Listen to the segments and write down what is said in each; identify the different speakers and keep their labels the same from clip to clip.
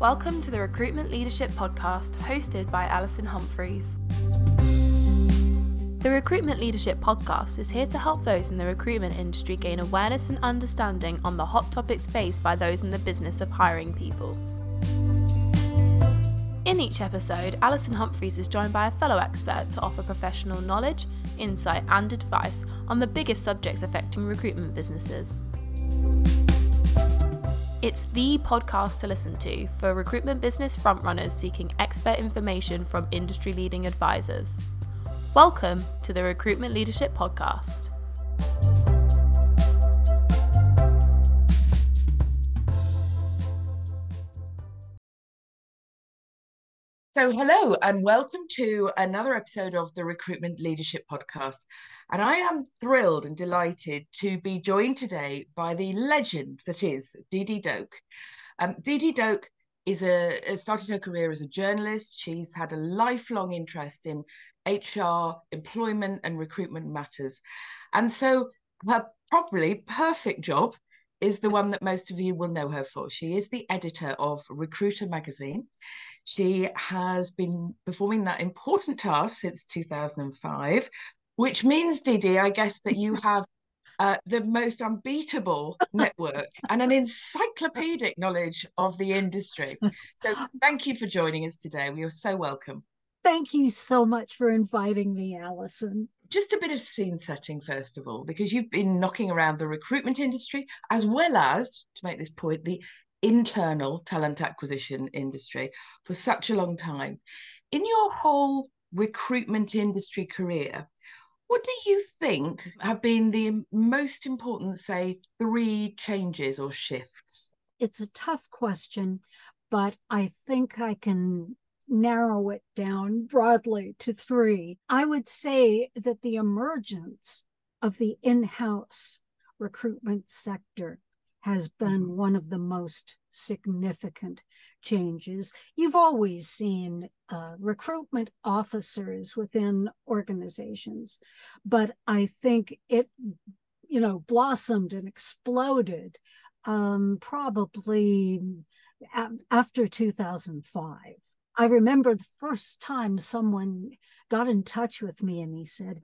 Speaker 1: Welcome to the Recruitment Leadership Podcast hosted by Alison Humphries. The Recruitment Leadership Podcast is here to help those in the recruitment industry gain awareness and understanding on the hot topics faced by those in the business of hiring people. In each episode, Alison Humphries is joined by a fellow expert to offer professional knowledge, insight, and advice on the biggest subjects affecting recruitment businesses. It's the podcast to listen to for recruitment business frontrunners seeking expert information from industry leading advisors. Welcome to the Recruitment Leadership Podcast.
Speaker 2: So, hello and welcome to another episode of the Recruitment Leadership Podcast. And I am thrilled and delighted to be joined today by the legend that is DeeDee Doke. Um, DeeDee Doke is a started her career as a journalist. She's had a lifelong interest in HR, employment, and recruitment matters. And so, her probably perfect job is the one that most of you will know her for. She is the editor of Recruiter magazine. She has been performing that important task since 2005, which means, DeeDee, I guess that you have uh, the most unbeatable network and an encyclopedic knowledge of the industry. So, thank you for joining us today. We are so welcome.
Speaker 3: Thank you so much for inviting me, Alison
Speaker 2: just a bit of scene setting first of all because you've been knocking around the recruitment industry as well as to make this point the internal talent acquisition industry for such a long time. In your whole recruitment industry career what do you think have been the most important say three changes or shifts?
Speaker 3: It's a tough question but i think i can narrow it down broadly to three, I would say that the emergence of the in house recruitment sector has been mm-hmm. one of the most significant changes. You've always seen uh, recruitment officers within organizations, but I think it, you know, blossomed and exploded um, probably after 2005. I remember the first time someone got in touch with me and he said,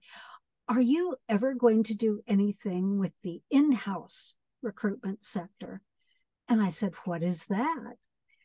Speaker 3: Are you ever going to do anything with the in house recruitment sector? And I said, What is that?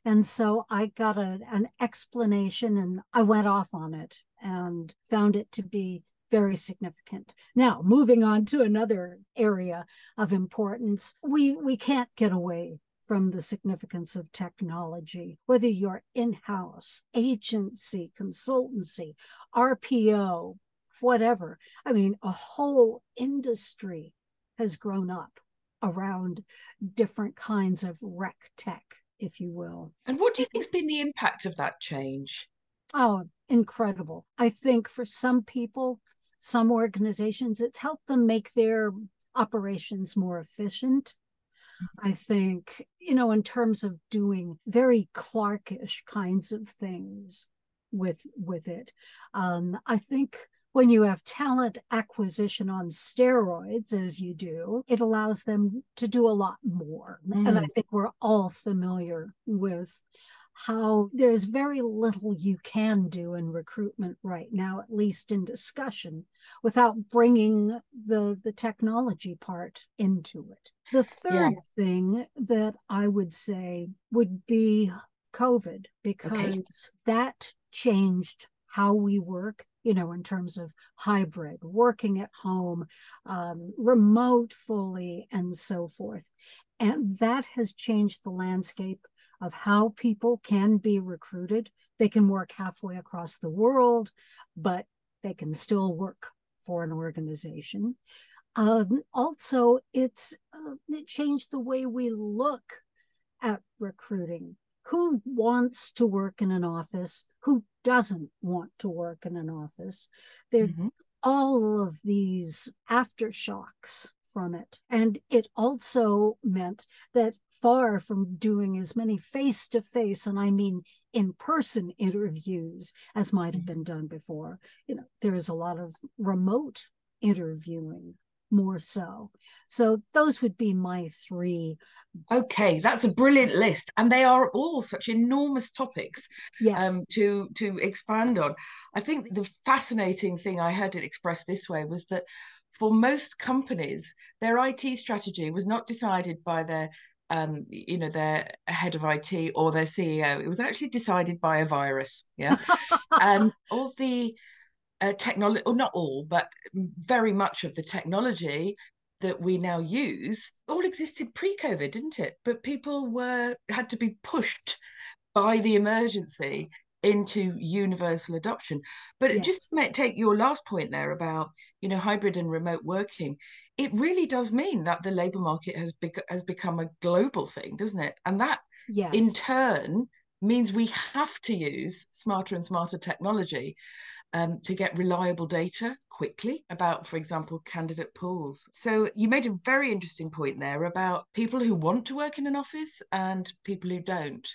Speaker 3: And so I got a, an explanation and I went off on it and found it to be very significant. Now, moving on to another area of importance, we, we can't get away from the significance of technology, whether you're in house, agency, consultancy, RPO, whatever. I mean, a whole industry has grown up around different kinds of rec tech, if you will.
Speaker 2: And what do you think has been the impact of that change?
Speaker 3: Oh, incredible. I think for some people, some organizations, it's helped them make their operations more efficient. I think, you know, in terms of doing very Clarkish kinds of things with with it. Um, I think when you have talent acquisition on steroids, as you do, it allows them to do a lot more. Mm. And I mm. think we're all familiar with how there's very little you can do in recruitment right now, at least in discussion, without bringing the, the technology part into it. The third thing that I would say would be COVID, because okay. that changed how we work you know, in terms of hybrid, working at home, um, remote fully, and so forth. And that has changed the landscape of how people can be recruited. They can work halfway across the world, but they can still work for an organization. Um, also, it's uh, it changed the way we look at recruiting. Who wants to work in an office? Who doesn't want to work in an office? There, mm-hmm. all of these aftershocks from it. And it also meant that far from doing as many face to face, and I mean in person interviews as might have been done before, you know, there is a lot of remote interviewing more so. So those would be my three.
Speaker 2: Okay, that's a brilliant list, and they are all such enormous topics
Speaker 3: yes.
Speaker 2: um, to to expand on. I think the fascinating thing I heard it expressed this way was that for most companies, their IT strategy was not decided by their um, you know, their head of IT or their CEO. It was actually decided by a virus. Yeah. and all the uh, technology, or not all, but very much of the technology that we now use all existed pre-COVID, didn't it? But people were had to be pushed by the emergency into universal adoption. But yes. just take your last point there about you know hybrid and remote working. It really does mean that the labour market has bec- has become a global thing, doesn't it? And that yes. in turn means we have to use smarter and smarter technology um, to get reliable data quickly about, for example, candidate pools. So you made a very interesting point there about people who want to work in an office and people who don't.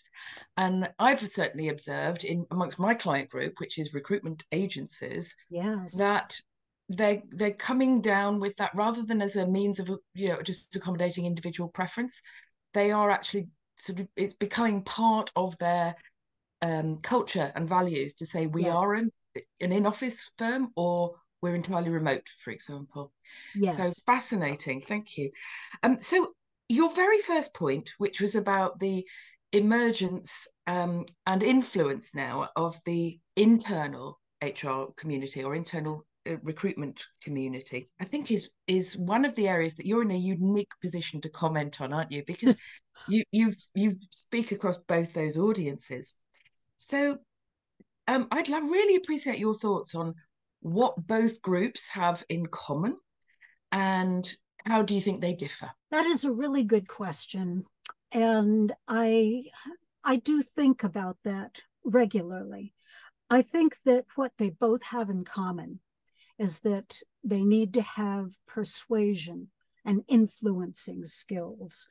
Speaker 2: And I've certainly observed in amongst my client group, which is recruitment agencies,
Speaker 3: yes.
Speaker 2: that they're they're coming down with that rather than as a means of you know just accommodating individual preference. They are actually sort of it's becoming part of their um, culture and values to say we yes. are an, in-office firm or we're entirely remote, for example.
Speaker 3: Yes.
Speaker 2: So fascinating. Thank you. Um, so your very first point, which was about the emergence um, and influence now of the internal HR community or internal uh, recruitment community, I think is is one of the areas that you're in a unique position to comment on, aren't you? Because you you you speak across both those audiences. So um, I'd love, really appreciate your thoughts on what both groups have in common and how do you think they differ?
Speaker 3: That is a really good question. And I I do think about that regularly. I think that what they both have in common is that they need to have persuasion and influencing skills.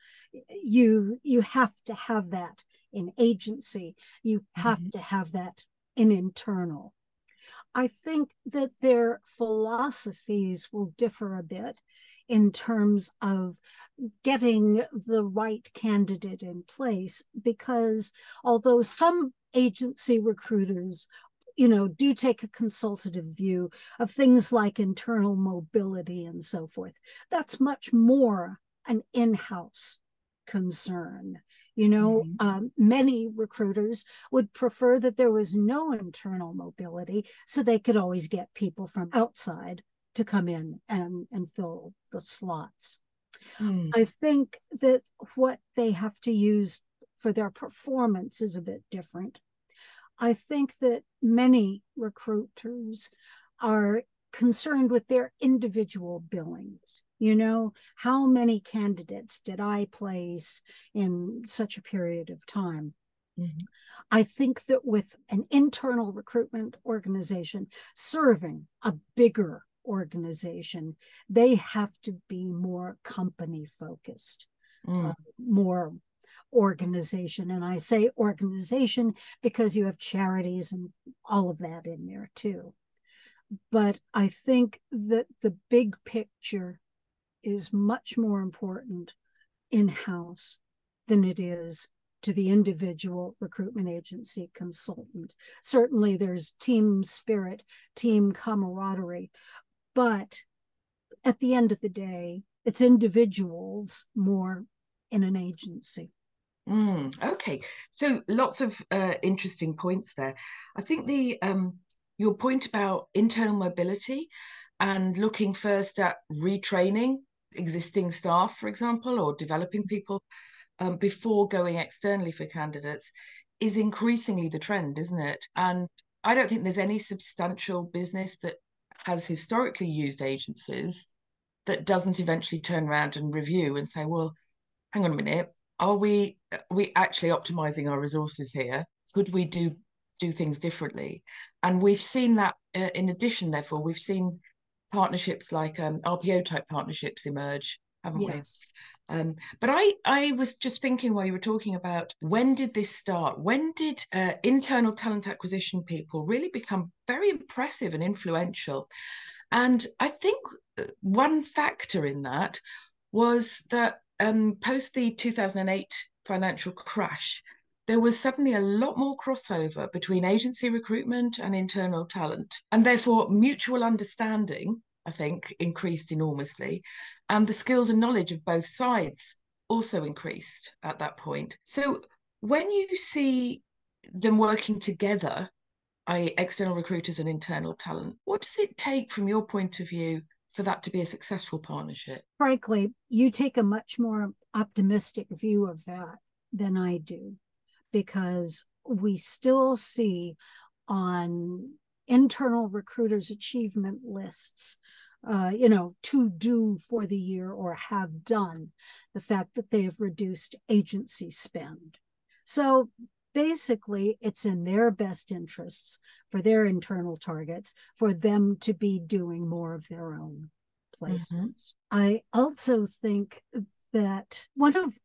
Speaker 3: You you have to have that in agency. You have mm-hmm. to have that in internal. I think that their philosophies will differ a bit in terms of getting the right candidate in place because although some agency recruiters you know do take a consultative view of things like internal mobility and so forth that's much more an in-house concern you know, mm-hmm. um, many recruiters would prefer that there was no internal mobility so they could always get people from outside to come in and, and fill the slots. Mm. I think that what they have to use for their performance is a bit different. I think that many recruiters are concerned with their individual billings. You know, how many candidates did I place in such a period of time? Mm-hmm. I think that with an internal recruitment organization serving a bigger organization, they have to be more company focused, mm. uh, more organization. And I say organization because you have charities and all of that in there too. But I think that the big picture is much more important in house than it is to the individual recruitment agency consultant. Certainly, there's team spirit, team camaraderie, but at the end of the day, it's individuals more in an agency.
Speaker 2: Mm, okay, so lots of uh, interesting points there. I think the um, your point about internal mobility and looking first at retraining existing staff, for example, or developing people um, before going externally for candidates is increasingly the trend, isn't it? And I don't think there's any substantial business that has historically used agencies that doesn't eventually turn around and review and say, well, hang on a minute, are we are we actually optimizing our resources here? Could we do do things differently? And we've seen that uh, in addition, therefore, we've seen partnerships like um, RPO type partnerships emerge, haven't
Speaker 3: yes.
Speaker 2: we? Um, but I, I was just thinking while you were talking about when did this start? When did uh, internal talent acquisition people really become very impressive and influential? And I think uh, one factor in that was that um, post the 2008 financial crash, there was suddenly a lot more crossover between agency recruitment and internal talent. And therefore, mutual understanding, I think, increased enormously. And the skills and knowledge of both sides also increased at that point. So when you see them working together, i.e., external recruiters and internal talent, what does it take from your point of view for that to be a successful partnership?
Speaker 3: Frankly, you take a much more optimistic view of that than I do, because we still see on internal recruiters' achievement lists uh, you know, to do for the year or have done, the fact that they have reduced agency spend. So basically, it's in their best interests for their internal targets for them to be doing more of their own placements. Mm-hmm. I also think that one of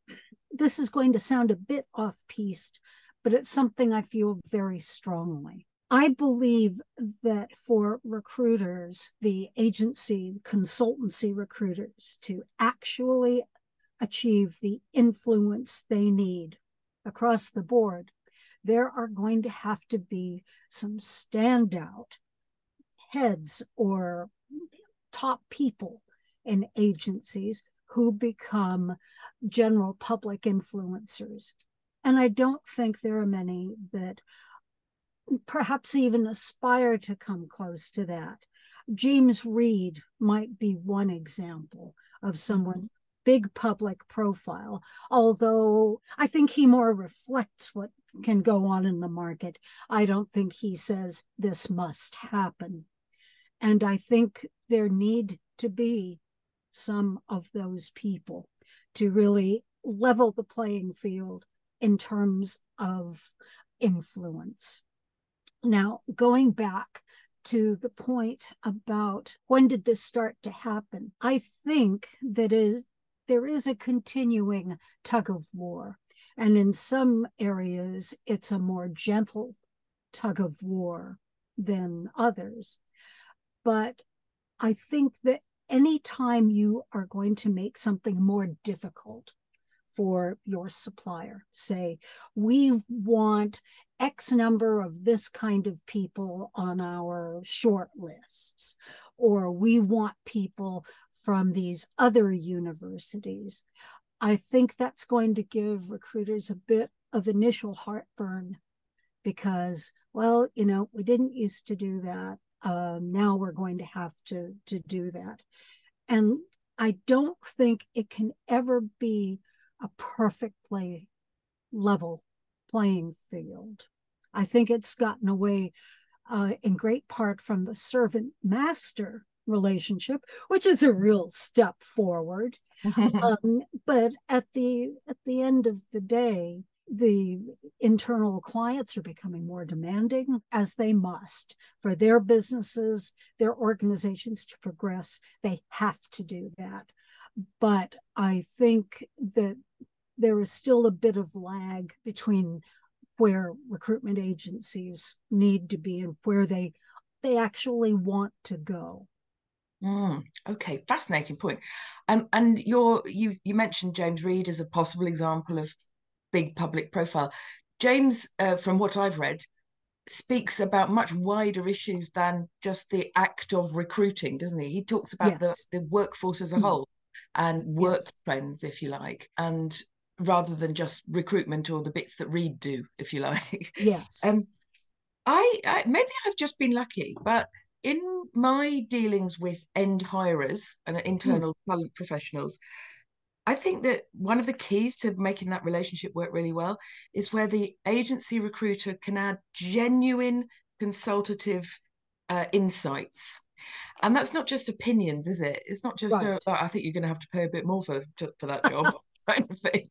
Speaker 3: this is going to sound a bit off piste, but it's something I feel very strongly. I believe that for recruiters, the agency, consultancy recruiters, to actually achieve the influence they need across the board, there are going to have to be some standout heads or top people in agencies who become general public influencers. And I don't think there are many that perhaps even aspire to come close to that. James Reed might be one example of someone big public profile, although I think he more reflects what can go on in the market. I don't think he says this must happen. And I think there need to be some of those people to really level the playing field in terms of influence. Now, going back to the point about when did this start to happen, I think that is there is a continuing tug of war. And in some areas, it's a more gentle tug of war than others. But I think that anytime you are going to make something more difficult for your supplier. Say, we want X number of this kind of people on our short lists, or we want people from these other universities. I think that's going to give recruiters a bit of initial heartburn because, well, you know, we didn't used to do that. Um, now we're going to have to to do that, and I don't think it can ever be a perfectly level playing field. I think it's gotten away uh, in great part from the servant master relationship, which is a real step forward. um, but at the at the end of the day, the internal clients are becoming more demanding as they must for their businesses, their organizations to progress. They have to do that. But I think that there is still a bit of lag between where recruitment agencies need to be and where they they actually want to go.
Speaker 2: Mm, okay, fascinating point. Um, and you you you mentioned James Reed as a possible example of big public profile. James, uh, from what I've read, speaks about much wider issues than just the act of recruiting, doesn't he? He talks about yes. the, the workforce as a mm. whole and work yes. trends, if you like, and rather than just recruitment or the bits that Reed do, if you like.
Speaker 3: Yes.
Speaker 2: Um, I, I maybe I've just been lucky, but in my dealings with end hirers and internal mm. talent professionals, I think that one of the keys to making that relationship work really well is where the agency recruiter can add genuine consultative uh, insights. And that's not just opinions, is it? It's not just, right. oh, I think you're going to have to pay a bit more for, for that job kind of thing.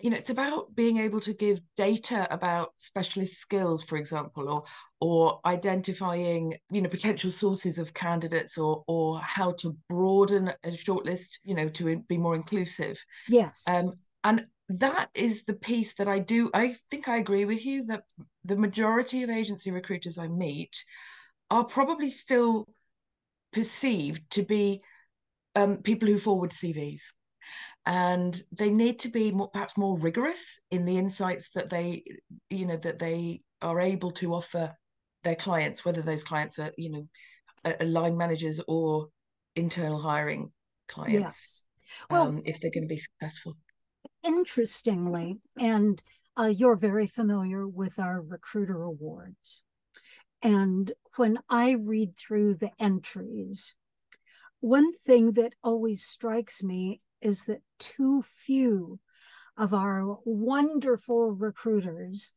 Speaker 2: you know, it's about being able to give data about specialist skills, for example, or or identifying, you know, potential sources of candidates or or how to broaden a shortlist, you know, to be more inclusive.
Speaker 3: Yes.
Speaker 2: Um, and that is the piece that I do. I think I agree with you that the majority of agency recruiters I meet are probably still perceived to be um, people who forward CVs. And they need to be more, perhaps more rigorous in the insights that they, you know, that they are able to offer their clients, whether those clients are, you know, line managers or internal hiring clients. Yes. Well, um, if they're going to be successful.
Speaker 3: Interestingly, and uh, you're very familiar with our recruiter awards. And when I read through the entries, one thing that always strikes me is that too few of our wonderful recruiters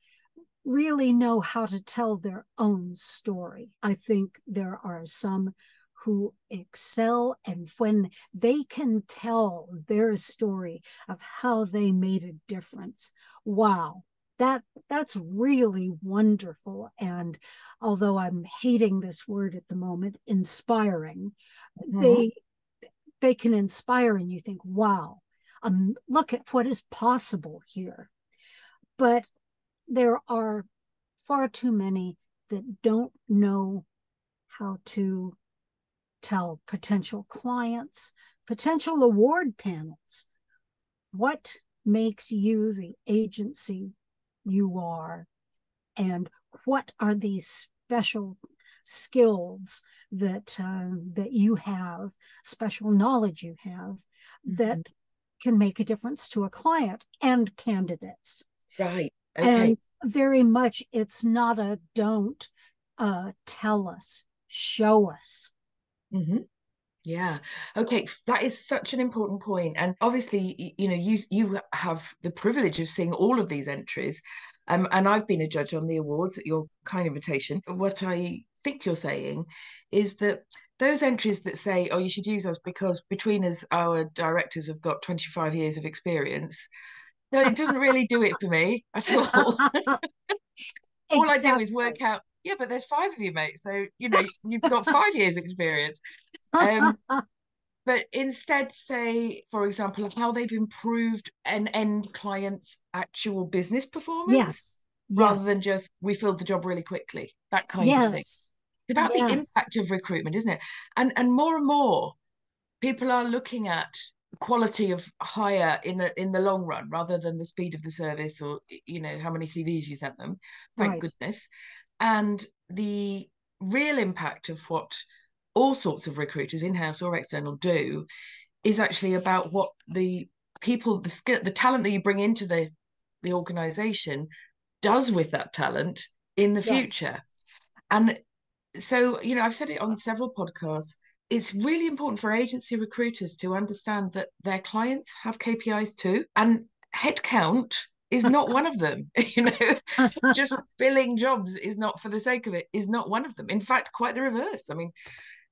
Speaker 3: really know how to tell their own story. I think there are some who excel and when they can tell their story of how they made a difference wow that that's really wonderful and although i'm hating this word at the moment inspiring mm-hmm. they they can inspire and you think wow um look at what is possible here. But there are far too many that don't know how to tell potential clients, potential award panels, what makes you the agency you are, and what are these special skills that uh, that you have, special knowledge you have mm-hmm. that can make a difference to a client and candidates.
Speaker 2: Right. Okay.
Speaker 3: And very much, it's not a don't uh, tell us, show us.
Speaker 2: Mm-hmm. Yeah. Okay. That is such an important point. And obviously, you know, you you have the privilege of seeing all of these entries. Um, and I've been a judge on the awards at your kind invitation. What I think you're saying is that those entries that say, oh, you should use us because between us, our directors have got 25 years of experience. No, it doesn't really do it for me at all. all exactly. I do is work out yeah, but there's five of you, mate. So, you know, you've got five years experience. Um, but instead say, for example, how they've improved an end client's actual business performance.
Speaker 3: Yes.
Speaker 2: Rather
Speaker 3: yes.
Speaker 2: than just we filled the job really quickly. That kind yes. of thing. It's about yes. the impact of recruitment, isn't it? And and more and more people are looking at quality of hire in the in the long run rather than the speed of the service or you know how many CVs you sent them. Thank right. goodness and the real impact of what all sorts of recruiters, in-house or external, do is actually about what the people, the skill, the talent that you bring into the the organization does with that talent in the yes. future. And so, you know, I've said it on several podcasts. It's really important for agency recruiters to understand that their clients have KPIs too. And headcount is not one of them you know just filling jobs is not for the sake of it is not one of them in fact quite the reverse i mean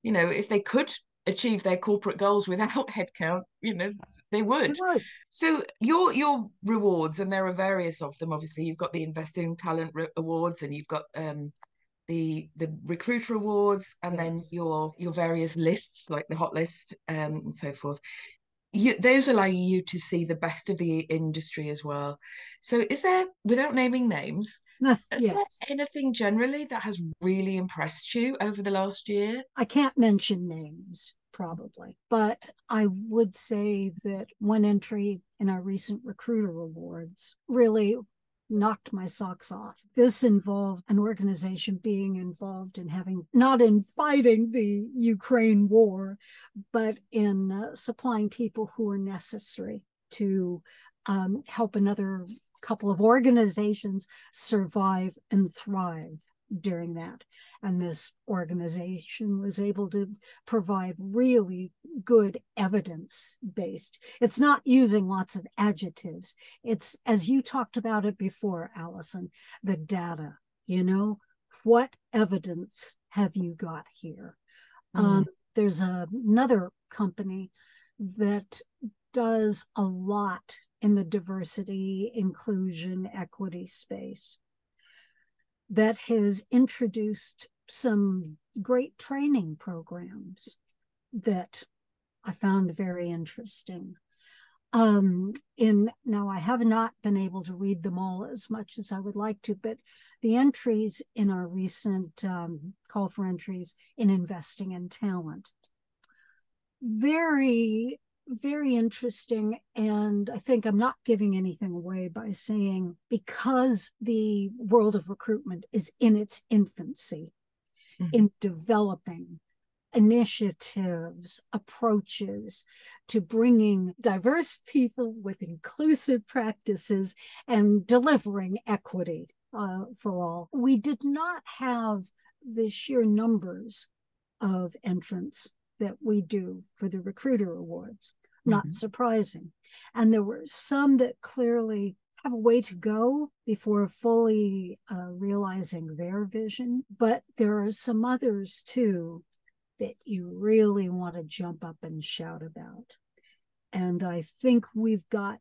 Speaker 2: you know if they could achieve their corporate goals without headcount you know they would. would. so your your rewards and there are various of them obviously you've got the investing talent re- awards and you've got um the the recruiter awards and yes. then your your various lists like the hot list um and so forth you, those allow you to see the best of the industry as well. So, is there, without naming names, is yes. there anything generally that has really impressed you over the last year?
Speaker 3: I can't mention names, probably, but I would say that one entry in our recent recruiter awards really knocked my socks off. This involved an organization being involved in having, not in fighting the Ukraine war, but in uh, supplying people who are necessary to um, help another couple of organizations survive and thrive during that. And this organization was able to provide really good evidence based. It's not using lots of adjectives. It's, as you talked about it before, Alison, the data, you know, what evidence have you got here? Mm. Um, there's a, another company that does a lot in the diversity, inclusion, equity space that has introduced some great training programs that I found very interesting. Um, in now, I have not been able to read them all as much as I would like to, but the entries in our recent um, call for entries in investing in talent, very, very interesting. And I think I'm not giving anything away by saying because the world of recruitment is in its infancy, mm-hmm. in developing initiatives, approaches to bringing diverse people with inclusive practices and delivering equity uh, for all. We did not have the sheer numbers of entrants that we do for the recruiter awards. Not mm-hmm. surprising. And there were some that clearly have a way to go before fully uh, realizing their vision. But there are some others too that you really want to jump up and shout about. And I think we've got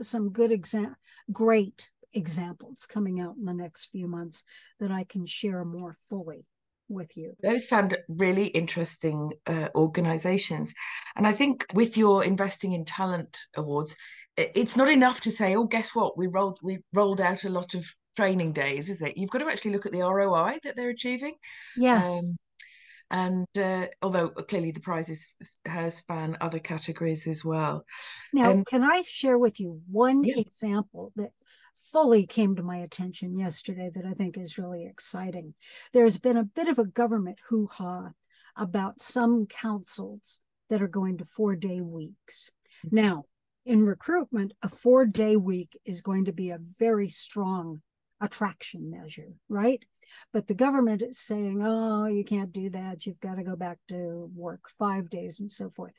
Speaker 3: some good exam great examples coming out in the next few months that I can share more fully with you.
Speaker 2: Those sound really interesting uh, organizations. And I think with your investing in talent awards, it's not enough to say, oh, guess what? We rolled we rolled out a lot of training days, is it? You've got to actually look at the ROI that they're achieving.
Speaker 3: Yes. Um,
Speaker 2: and uh, although clearly the prizes span other categories as well.
Speaker 3: Now, um, can I share with you one yeah. example that fully came to my attention yesterday that I think is really exciting? There's been a bit of a government hoo ha about some councils that are going to four day weeks. Mm-hmm. Now, in recruitment, a four day week is going to be a very strong attraction measure, right? But the government is saying, oh, you can't do that. You've got to go back to work five days and so forth.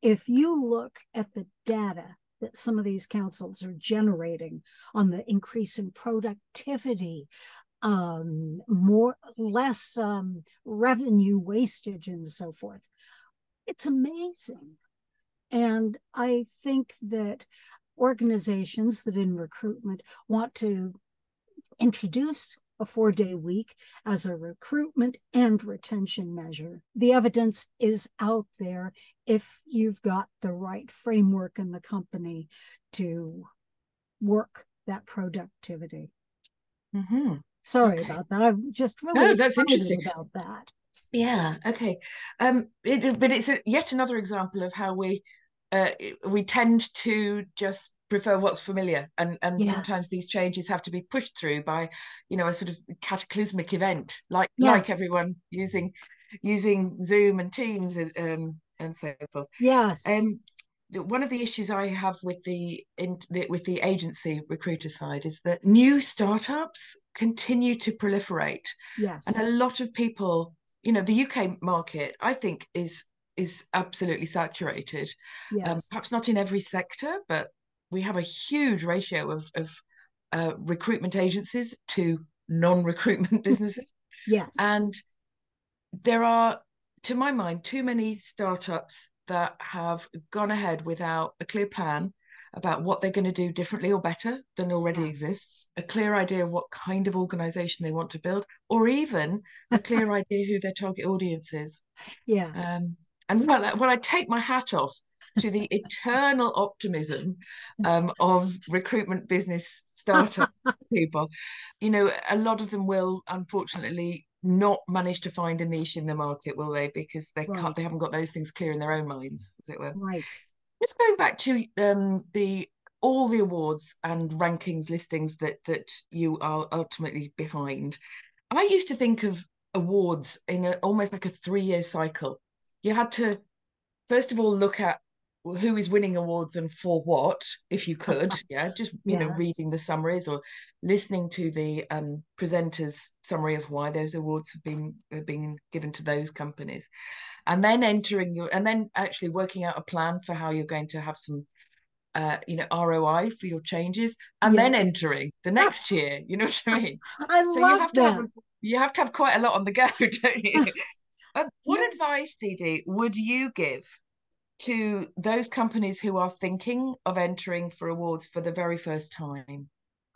Speaker 3: If you look at the data that some of these councils are generating on the increase in productivity, um, more less um, revenue wastage and so forth, it's amazing. And I think that organizations that in recruitment want to introduce a four day week as a recruitment and retention measure. The evidence is out there if you've got the right framework in the company to work that productivity. Mm-hmm. Sorry okay. about that. I'm just really no, that's interesting about that.
Speaker 2: Yeah. Okay. Um. It, but it's a, yet another example of how we uh, we tend to just prefer what's familiar and and yes. sometimes these changes have to be pushed through by you know a sort of cataclysmic event like yes. like everyone using using zoom and teams um, and so forth
Speaker 3: yes
Speaker 2: um one of the issues I have with the, in, the with the agency recruiter side is that new startups continue to proliferate.
Speaker 3: Yes,
Speaker 2: and a lot of people, you know, the UK market, I think, is is absolutely saturated. Um, yes. Um, perhaps not in every sector, but we have a huge ratio of, of uh, recruitment agencies to non-recruitment businesses.
Speaker 3: yes.
Speaker 2: And there are, to my mind, too many startups that have gone ahead without a clear plan about what they're going to do differently or better than already yes. exists, a clear idea of what kind of organization they want to build, or even a clear idea who their target audience is.
Speaker 3: Yes. Um,
Speaker 2: and well, well, I take my hat off to the eternal optimism um, of recruitment business startup people. You know, a lot of them will unfortunately not manage to find a niche in the market, will they? Because they right. can't, they haven't got those things clear in their own minds, as it were.
Speaker 3: Right.
Speaker 2: Just going back to um, the all the awards and rankings listings that that you are ultimately behind. I used to think of awards in a, almost like a three year cycle. You had to first of all look at who is winning awards and for what if you could yeah just you yes. know reading the summaries or listening to the um, presenters summary of why those awards have been have been given to those companies and then entering your and then actually working out a plan for how you're going to have some uh, you know ROI for your changes, and yes. then entering the next year. You know what I mean?
Speaker 3: I so love you have
Speaker 2: to
Speaker 3: that.
Speaker 2: have you have to have quite a lot on the go, don't you? um, what yeah. advice, DeeDee, would you give to those companies who are thinking of entering for awards for the very first time?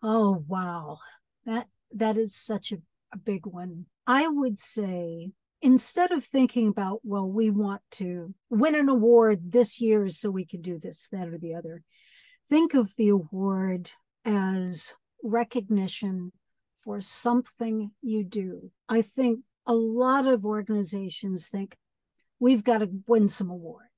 Speaker 3: Oh wow. That that is such a, a big one. I would say instead of thinking about, well, we want to win an award this year so we can do this, that, or the other, think of the award as recognition for something you do. I think a lot of organizations think we've got to win some awards.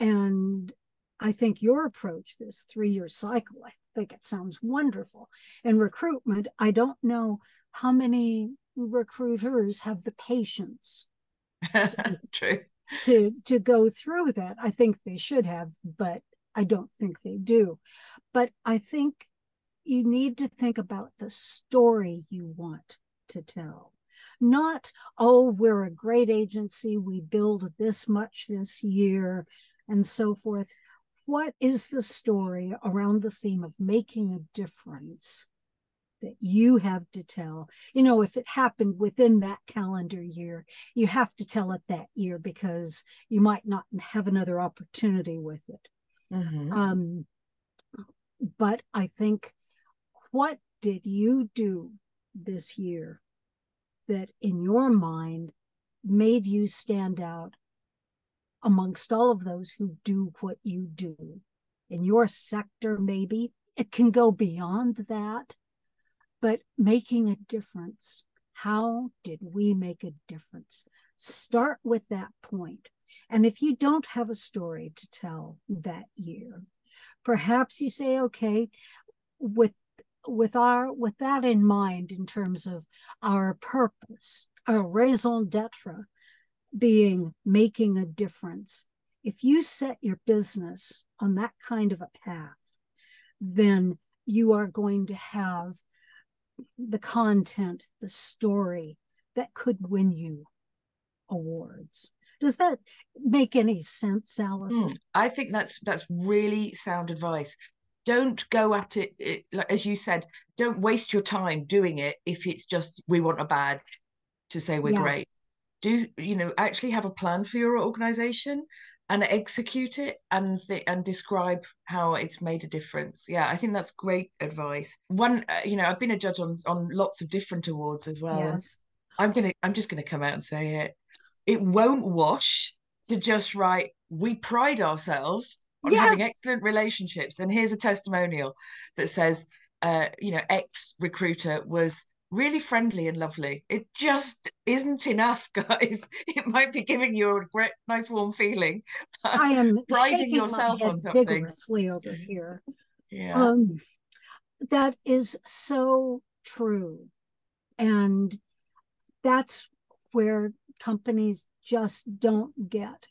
Speaker 3: And I think your approach, this three year cycle, I think it sounds wonderful. In recruitment, I don't know how many recruiters have the patience
Speaker 2: to, True.
Speaker 3: to to go through that. I think they should have, but I don't think they do. But I think you need to think about the story you want to tell. Not, oh, we're a great agency, we build this much this year, and so forth. What is the story around the theme of making a difference that you have to tell. You know, if it happened within that calendar year, you have to tell it that year because you might not have another opportunity with it. Mm-hmm. Um, but I think, what did you do this year that in your mind made you stand out amongst all of those who do what you do in your sector, maybe? It can go beyond that but making a difference. How did we make a difference? Start with that point. And if you don't have a story to tell that year, perhaps you say, okay, with with our with that in mind in terms of our purpose, our raison d'etre being making a difference. If you set your business on that kind of a path, then you are going to have the content, the story that could win you awards. Does that make any sense, Alison? Mm,
Speaker 2: I think that's that's really sound advice. Don't go at it, it like as you said. Don't waste your time doing it if it's just we want a badge to say we're yeah. great. Do you know actually have a plan for your organization and execute it and th- and describe how it's made a difference. Yeah, I think that's great advice. One, uh, you know, I've been a judge on on lots of different awards as well. Yes. I'm gonna, I'm just gonna come out and say it. It won't wash to just write. We pride ourselves on yes. having excellent relationships, and here's a testimonial that says, uh, you know, ex recruiter was really friendly and lovely. It just isn't enough, guys. It might be giving you a great, nice, warm feeling.
Speaker 3: I am priding yourself on something vigorously over here. Yeah, um, that is so true, and that's where companies just don't get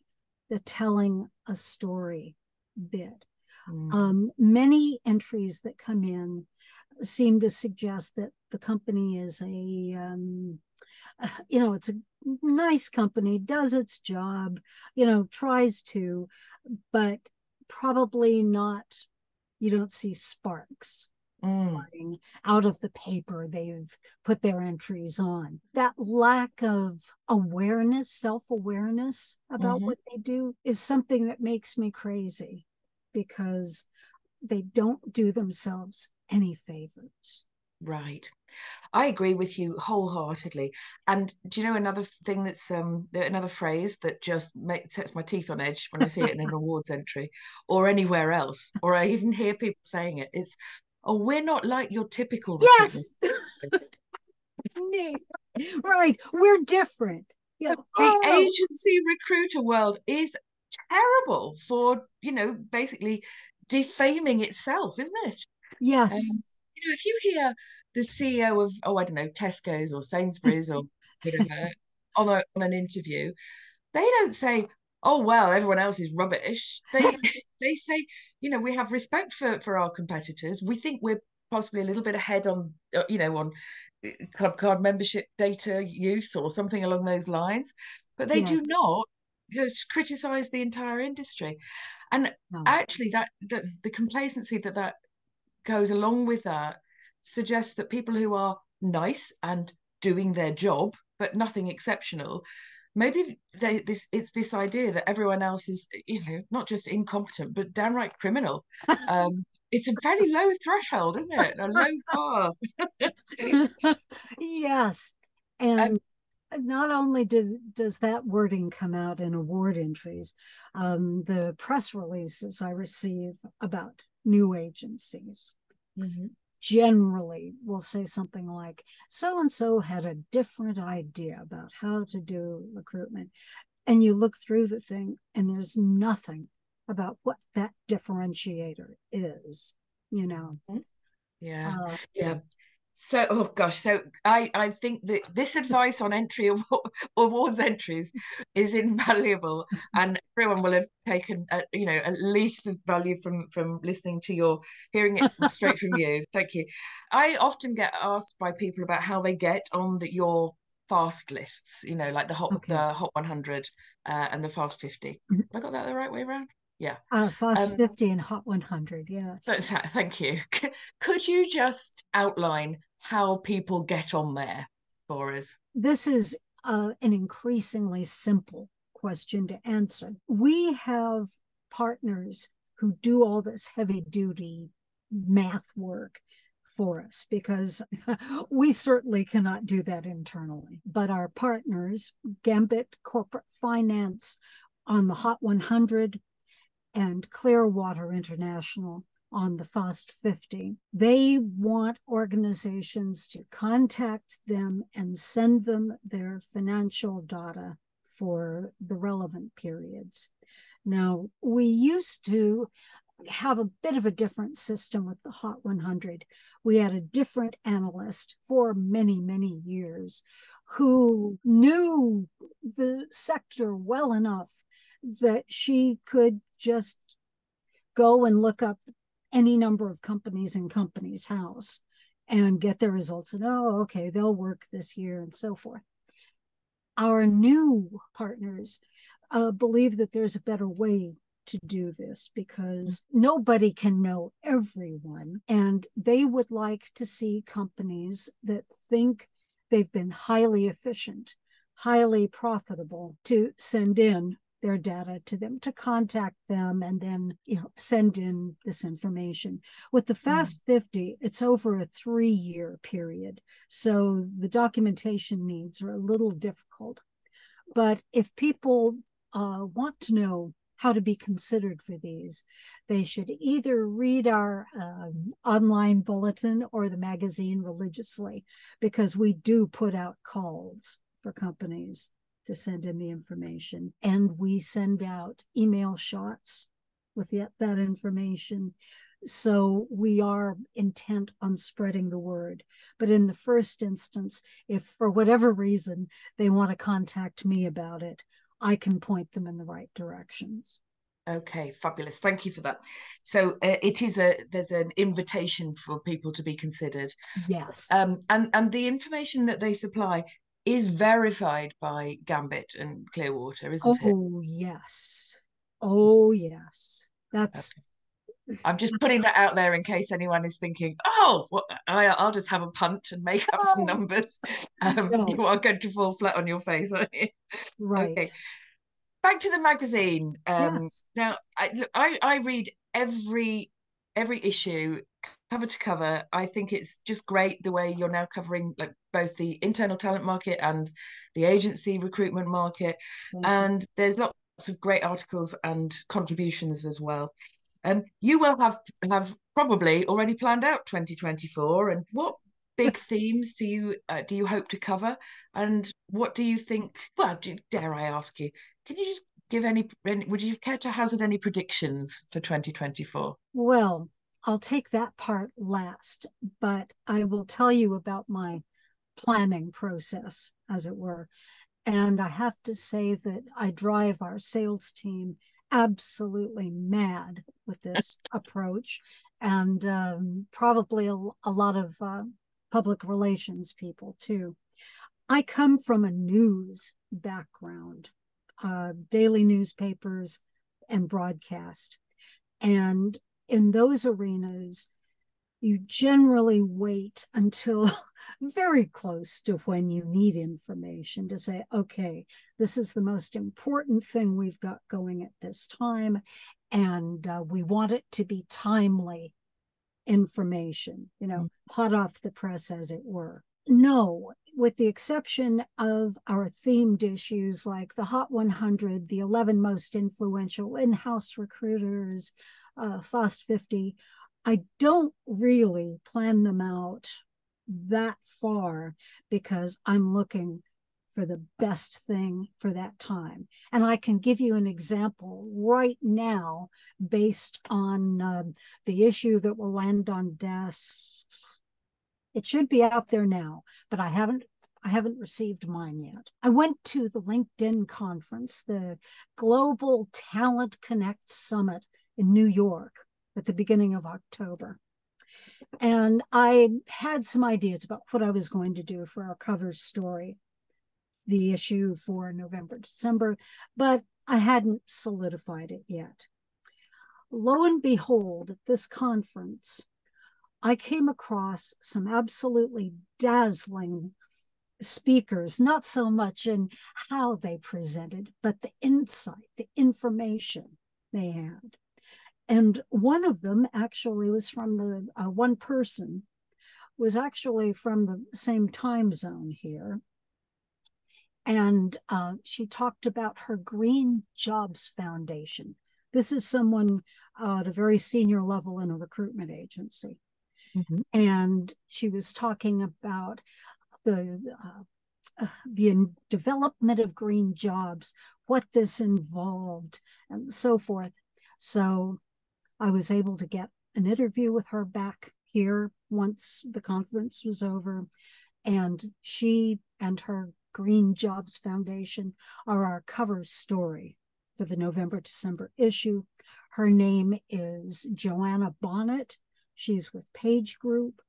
Speaker 3: the telling a story bit. Mm. Um, many entries that come in seem to suggest that the company is a um, you know it's a nice company does its job you know tries to but probably not you don't see sparks mm. out of the paper they've put their entries on that lack of awareness self-awareness about mm-hmm. what they do is something that makes me crazy because they don't do themselves any favors.
Speaker 2: Right. I agree with you wholeheartedly. And do you know another thing that's um another phrase that just make, sets my teeth on edge when I see it in an awards entry or anywhere else, or I even hear people saying it. It's oh, we're not like your typical
Speaker 3: yes. right. We're different.
Speaker 2: Yeah. The oh. agency recruiter world is terrible for, you know, basically defaming itself, isn't it?
Speaker 3: Yes. Um,
Speaker 2: you know, if you hear the CEO of, oh, I don't know, Tesco's or Sainsbury's or whatever on, a, on an interview, they don't say, oh well everyone else is rubbish. They they say you know we have respect for for our competitors. We think we're possibly a little bit ahead on uh, you know on uh, club card membership data use or something along those lines. But they yes. do not just criticize the entire industry. And actually that the, the complacency that that goes along with that suggests that people who are nice and doing their job but nothing exceptional maybe they, this it's this idea that everyone else is you know not just incompetent but downright criminal. Um, it's a very low threshold isn't it? A low bar.
Speaker 3: Yes. And um, not only do, does that wording come out in award entries, um, the press releases I receive about new agencies mm-hmm. generally will say something like, so and so had a different idea about how to do recruitment. And you look through the thing, and there's nothing about what that differentiator is, you know.
Speaker 2: Mm-hmm. Yeah. Uh, yeah. So, oh gosh, so I I think that this advice on entry of awards entries is invaluable, and everyone will have taken uh, you know at least of value from from listening to your hearing it straight from you. Thank you. I often get asked by people about how they get on the, your fast lists, you know, like the hot okay. the hot 100 uh, and the fast 50. Mm-hmm. Have I got that the right way around? Yeah.
Speaker 3: Uh, fast um, 50 and hot 100 yes.
Speaker 2: Thank you. Could you just outline how people get on there for us?
Speaker 3: This is uh, an increasingly simple question to answer. We have partners who do all this heavy duty math work for us because we certainly cannot do that internally. But our partners, Gambit Corporate Finance on the Hot 100, and Clearwater International on the FAST 50. They want organizations to contact them and send them their financial data for the relevant periods. Now, we used to have a bit of a different system with the Hot 100. We had a different analyst for many, many years who knew the sector well enough that she could just go and look up any number of companies in Companies House and get their results and oh okay they'll work this year and so forth. Our new partners uh, believe that there's a better way to do this because nobody can know everyone and they would like to see companies that think they've been highly efficient highly profitable to send in their data to them to contact them and then you know send in this information with the mm. fast mm. 50 it's over a three year period so the documentation needs are a little difficult but if people uh, want to know how to be considered for these. They should either read our um, online bulletin or the magazine religiously because we do put out calls for companies to send in the information. And we send out email shots with the, that information. So we are intent on spreading the word. But in the first instance, if for whatever reason they want to contact me about it, I can point them in the right directions.
Speaker 2: Okay, fabulous. Thank you for that. So uh, it is a there's an invitation for people to be considered.
Speaker 3: Yes.
Speaker 2: Um, and and the information that they supply is verified by Gambit and Clearwater, isn't
Speaker 3: oh, it? Oh yes. Oh yes. That's
Speaker 2: okay. I'm just putting that out there in case anyone is thinking, oh, well, I, will just have a punt and make up oh. some numbers. Um, no. You are going to fall flat on your face, aren't you?
Speaker 3: Right. Okay.
Speaker 2: Back to the magazine. Um, yes. Now, I, I, I read every every issue cover to cover. I think it's just great the way you're now covering like both the internal talent market and the agency recruitment market. Mm-hmm. And there's lots of great articles and contributions as well. Um, you will have have probably already planned out 2024. And what big themes do you uh, do you hope to cover? And what do you think? Well, do, dare I ask you? Can you just give any, would you care to hazard any predictions for 2024
Speaker 3: well i'll take that part last but i will tell you about my planning process as it were. And i have to say that i drive our sales team absolutely mad with this approach and um, probably a, a, lot of uh, public relations people too. I come from a news background uh, daily newspapers and broadcast. And in those arenas, you generally wait until very close to when you need information to say, okay, this is the most important thing we've got going at this time. And uh, we want it to be timely information, you know, mm-hmm. hot off the press, as it were. No, with the exception of our themed issues like the Hot 100, the 11 most influential in house recruiters, uh, FAST 50, I don't really plan them out that far because I'm looking for the best thing for that time. And I can give you an example right now based on uh, the issue that will land on desks. It should be out there now, but I haven't I haven't received mine yet. I went to the LinkedIn conference, the Global Talent Connect Summit in New York at the beginning of October. And I had some ideas about what I was going to do for our cover story, the issue for November, December, but I hadn't solidified it yet. Lo and behold, at this conference, I came across some absolutely dazzling speakers, not so much in how they presented, but the insight, the information they had. And one of them actually was from the uh, one person was actually from the same time zone here. And uh, she talked about her green jobs foundation. This is someone uh, at a very senior level in a recruitment agency mm-hmm. and she was talking about the uh, uh, the development of green jobs what this involved and so forth so I was able to get an interview with her back here once the conference was over. And she and her Green Jobs Foundation are our cover story for the November December issue. Her name is Joanna Bonnet. She's with Page Group,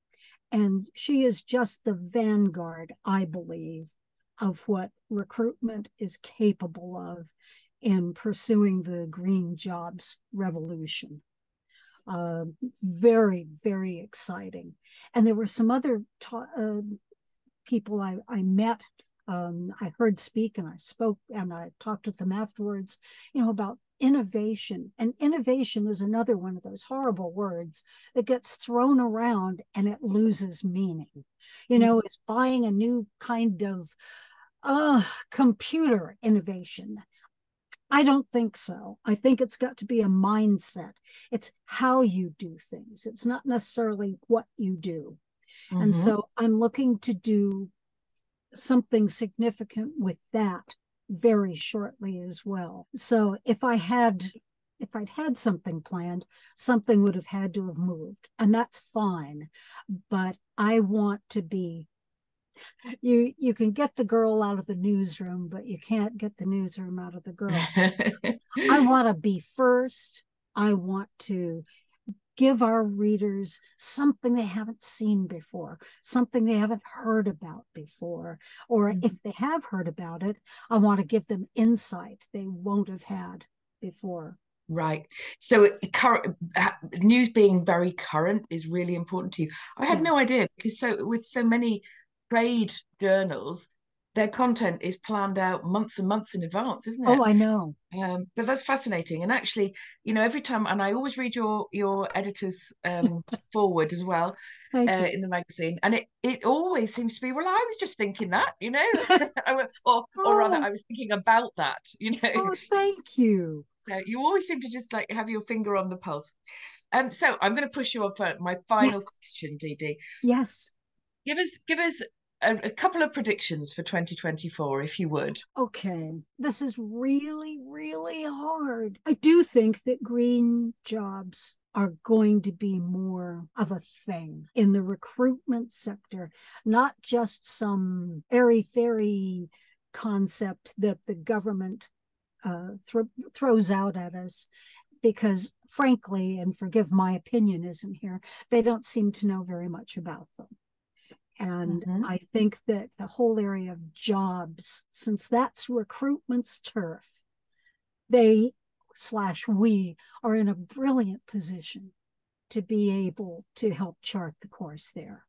Speaker 3: and she is just the vanguard, I believe, of what recruitment is capable of in pursuing the green jobs revolution uh, very, very exciting. And there were some other ta- uh, people I, I met. Um, I heard speak and I spoke and I talked with them afterwards, you know, about innovation. And innovation is another one of those horrible words that gets thrown around and it loses meaning. You know, it's buying a new kind of uh, computer innovation I don't think so. I think it's got to be a mindset. It's how you do things. It's not necessarily what you do. Mm-hmm. And so I'm looking to do something significant with that very shortly as well. So if I had if I'd had something planned, something would have had to have moved, and that's fine. But I want to be you you can get the girl out of the newsroom but you can't get the newsroom out of the girl i want to be first i want to give our readers something they haven't seen before something they haven't heard about before or mm-hmm. if they have heard about it i want to give them insight they won't have had before
Speaker 2: Right. So current news being very current is really important to you. I had yes. no idea because so with so many trade journals, their content is planned out months and months in advance, isn't it?
Speaker 3: Oh, I know.
Speaker 2: Um, but that's fascinating. And actually, you know, every time, and I always read your your editor's um, forward as well uh, in the magazine, and it it always seems to be, well, I was just thinking that, you know, or or oh. rather, I was thinking about that, you know.
Speaker 3: Oh, thank you.
Speaker 2: So you always seem to just like have your finger on the pulse. Um, so I'm going to push you up for my final yes. question, DeeDee.
Speaker 3: Yes.
Speaker 2: Give us give us a, a, couple of predictions for 2024, if you would.
Speaker 3: Okay. This is really, really hard. I do think that green jobs are going to be more of a thing in the recruitment sector, not just some airy fairy concept that the government uh, th- throws out at us because frankly and forgive my opinionism here they don't seem to know very much about them and mm-hmm. I think that the whole area of jobs, since that's recruitment's turf, they slash we are in a brilliant position to be able to help chart the course there.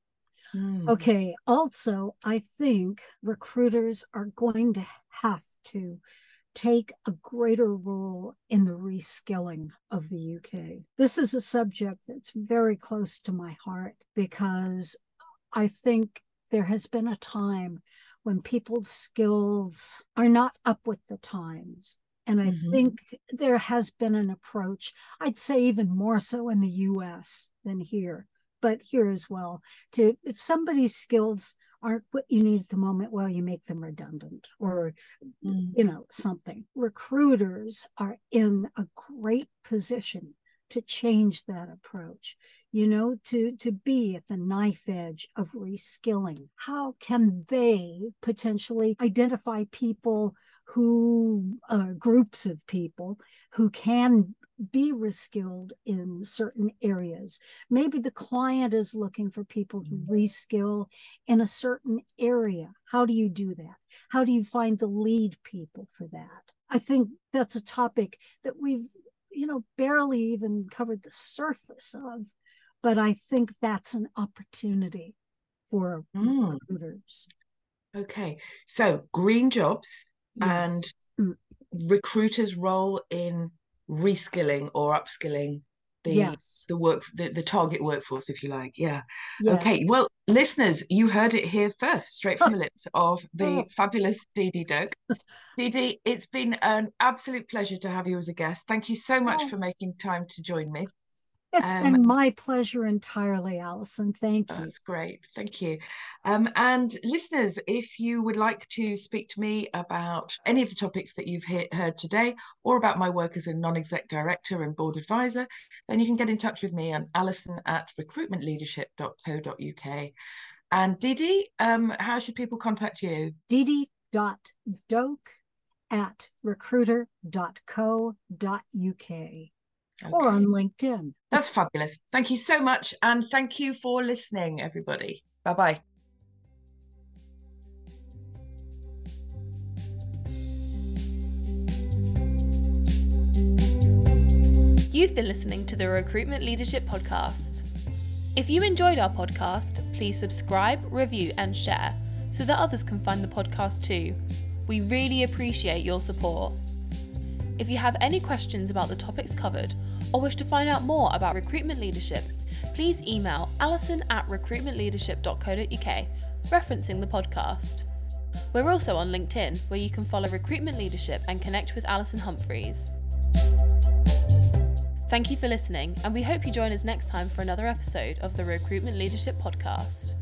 Speaker 3: Mm. Okay. Also, I think recruiters are going to have to take a greater role in the reskilling of the UK. This is a subject that's very close to my heart because I think there has been a time when people's skills are not up with the times. And I mm-hmm. think there has been an approach, I'd say even more so in the US than here, but here as well, to if somebody's skills aren't what you need at the moment, well, you make them redundant or, mm. you know, something. Recruiters are in a great position to change that approach you know to to be at the knife edge of reskilling. How can they potentially identify people who uh, groups of people who can be reskilled in certain areas? Maybe the client is looking for people to mm-hmm. reskill in a certain area. How do you do that? How do you find the lead people for that? I think that's a topic that we've you know barely even covered the surface of but i think that's an opportunity for mm. recruiters
Speaker 2: okay so green jobs yes. and mm. recruiters role in reskilling or upskilling the yes. the work the, the target workforce if you like yeah yes. okay well listeners you heard it here first straight from the lips of the oh. fabulous DeeDee Doke Dee Dee it's been an absolute pleasure to have you as a guest thank you so much oh. for making time to join me
Speaker 3: it's um, been my pleasure entirely, Alison. Thank you.
Speaker 2: That's great. Thank you. Um, and listeners, if you would like to speak to me about any of the topics that you've he- heard today or about my work as a non exec director and board advisor, then you can get in touch with me on alison at recruitmentleadership.co.uk. And Dee, um, how should people contact you?
Speaker 3: Doke at recruiter.co.uk okay. or on LinkedIn.
Speaker 2: That's fabulous. Thank you so much. And thank you for listening, everybody. Bye bye.
Speaker 1: You've been listening to the Recruitment Leadership Podcast. If you enjoyed our podcast, please subscribe, review, and share so that others can find the podcast too. We really appreciate your support. If you have any questions about the topics covered or wish to find out more about recruitment leadership, please email alison at recruitmentleadership.co.uk, referencing the podcast. We're also on LinkedIn, where you can follow recruitment leadership and connect with Alison Humphries. Thank you for listening, and we hope you join us next time for another episode of the Recruitment Leadership Podcast.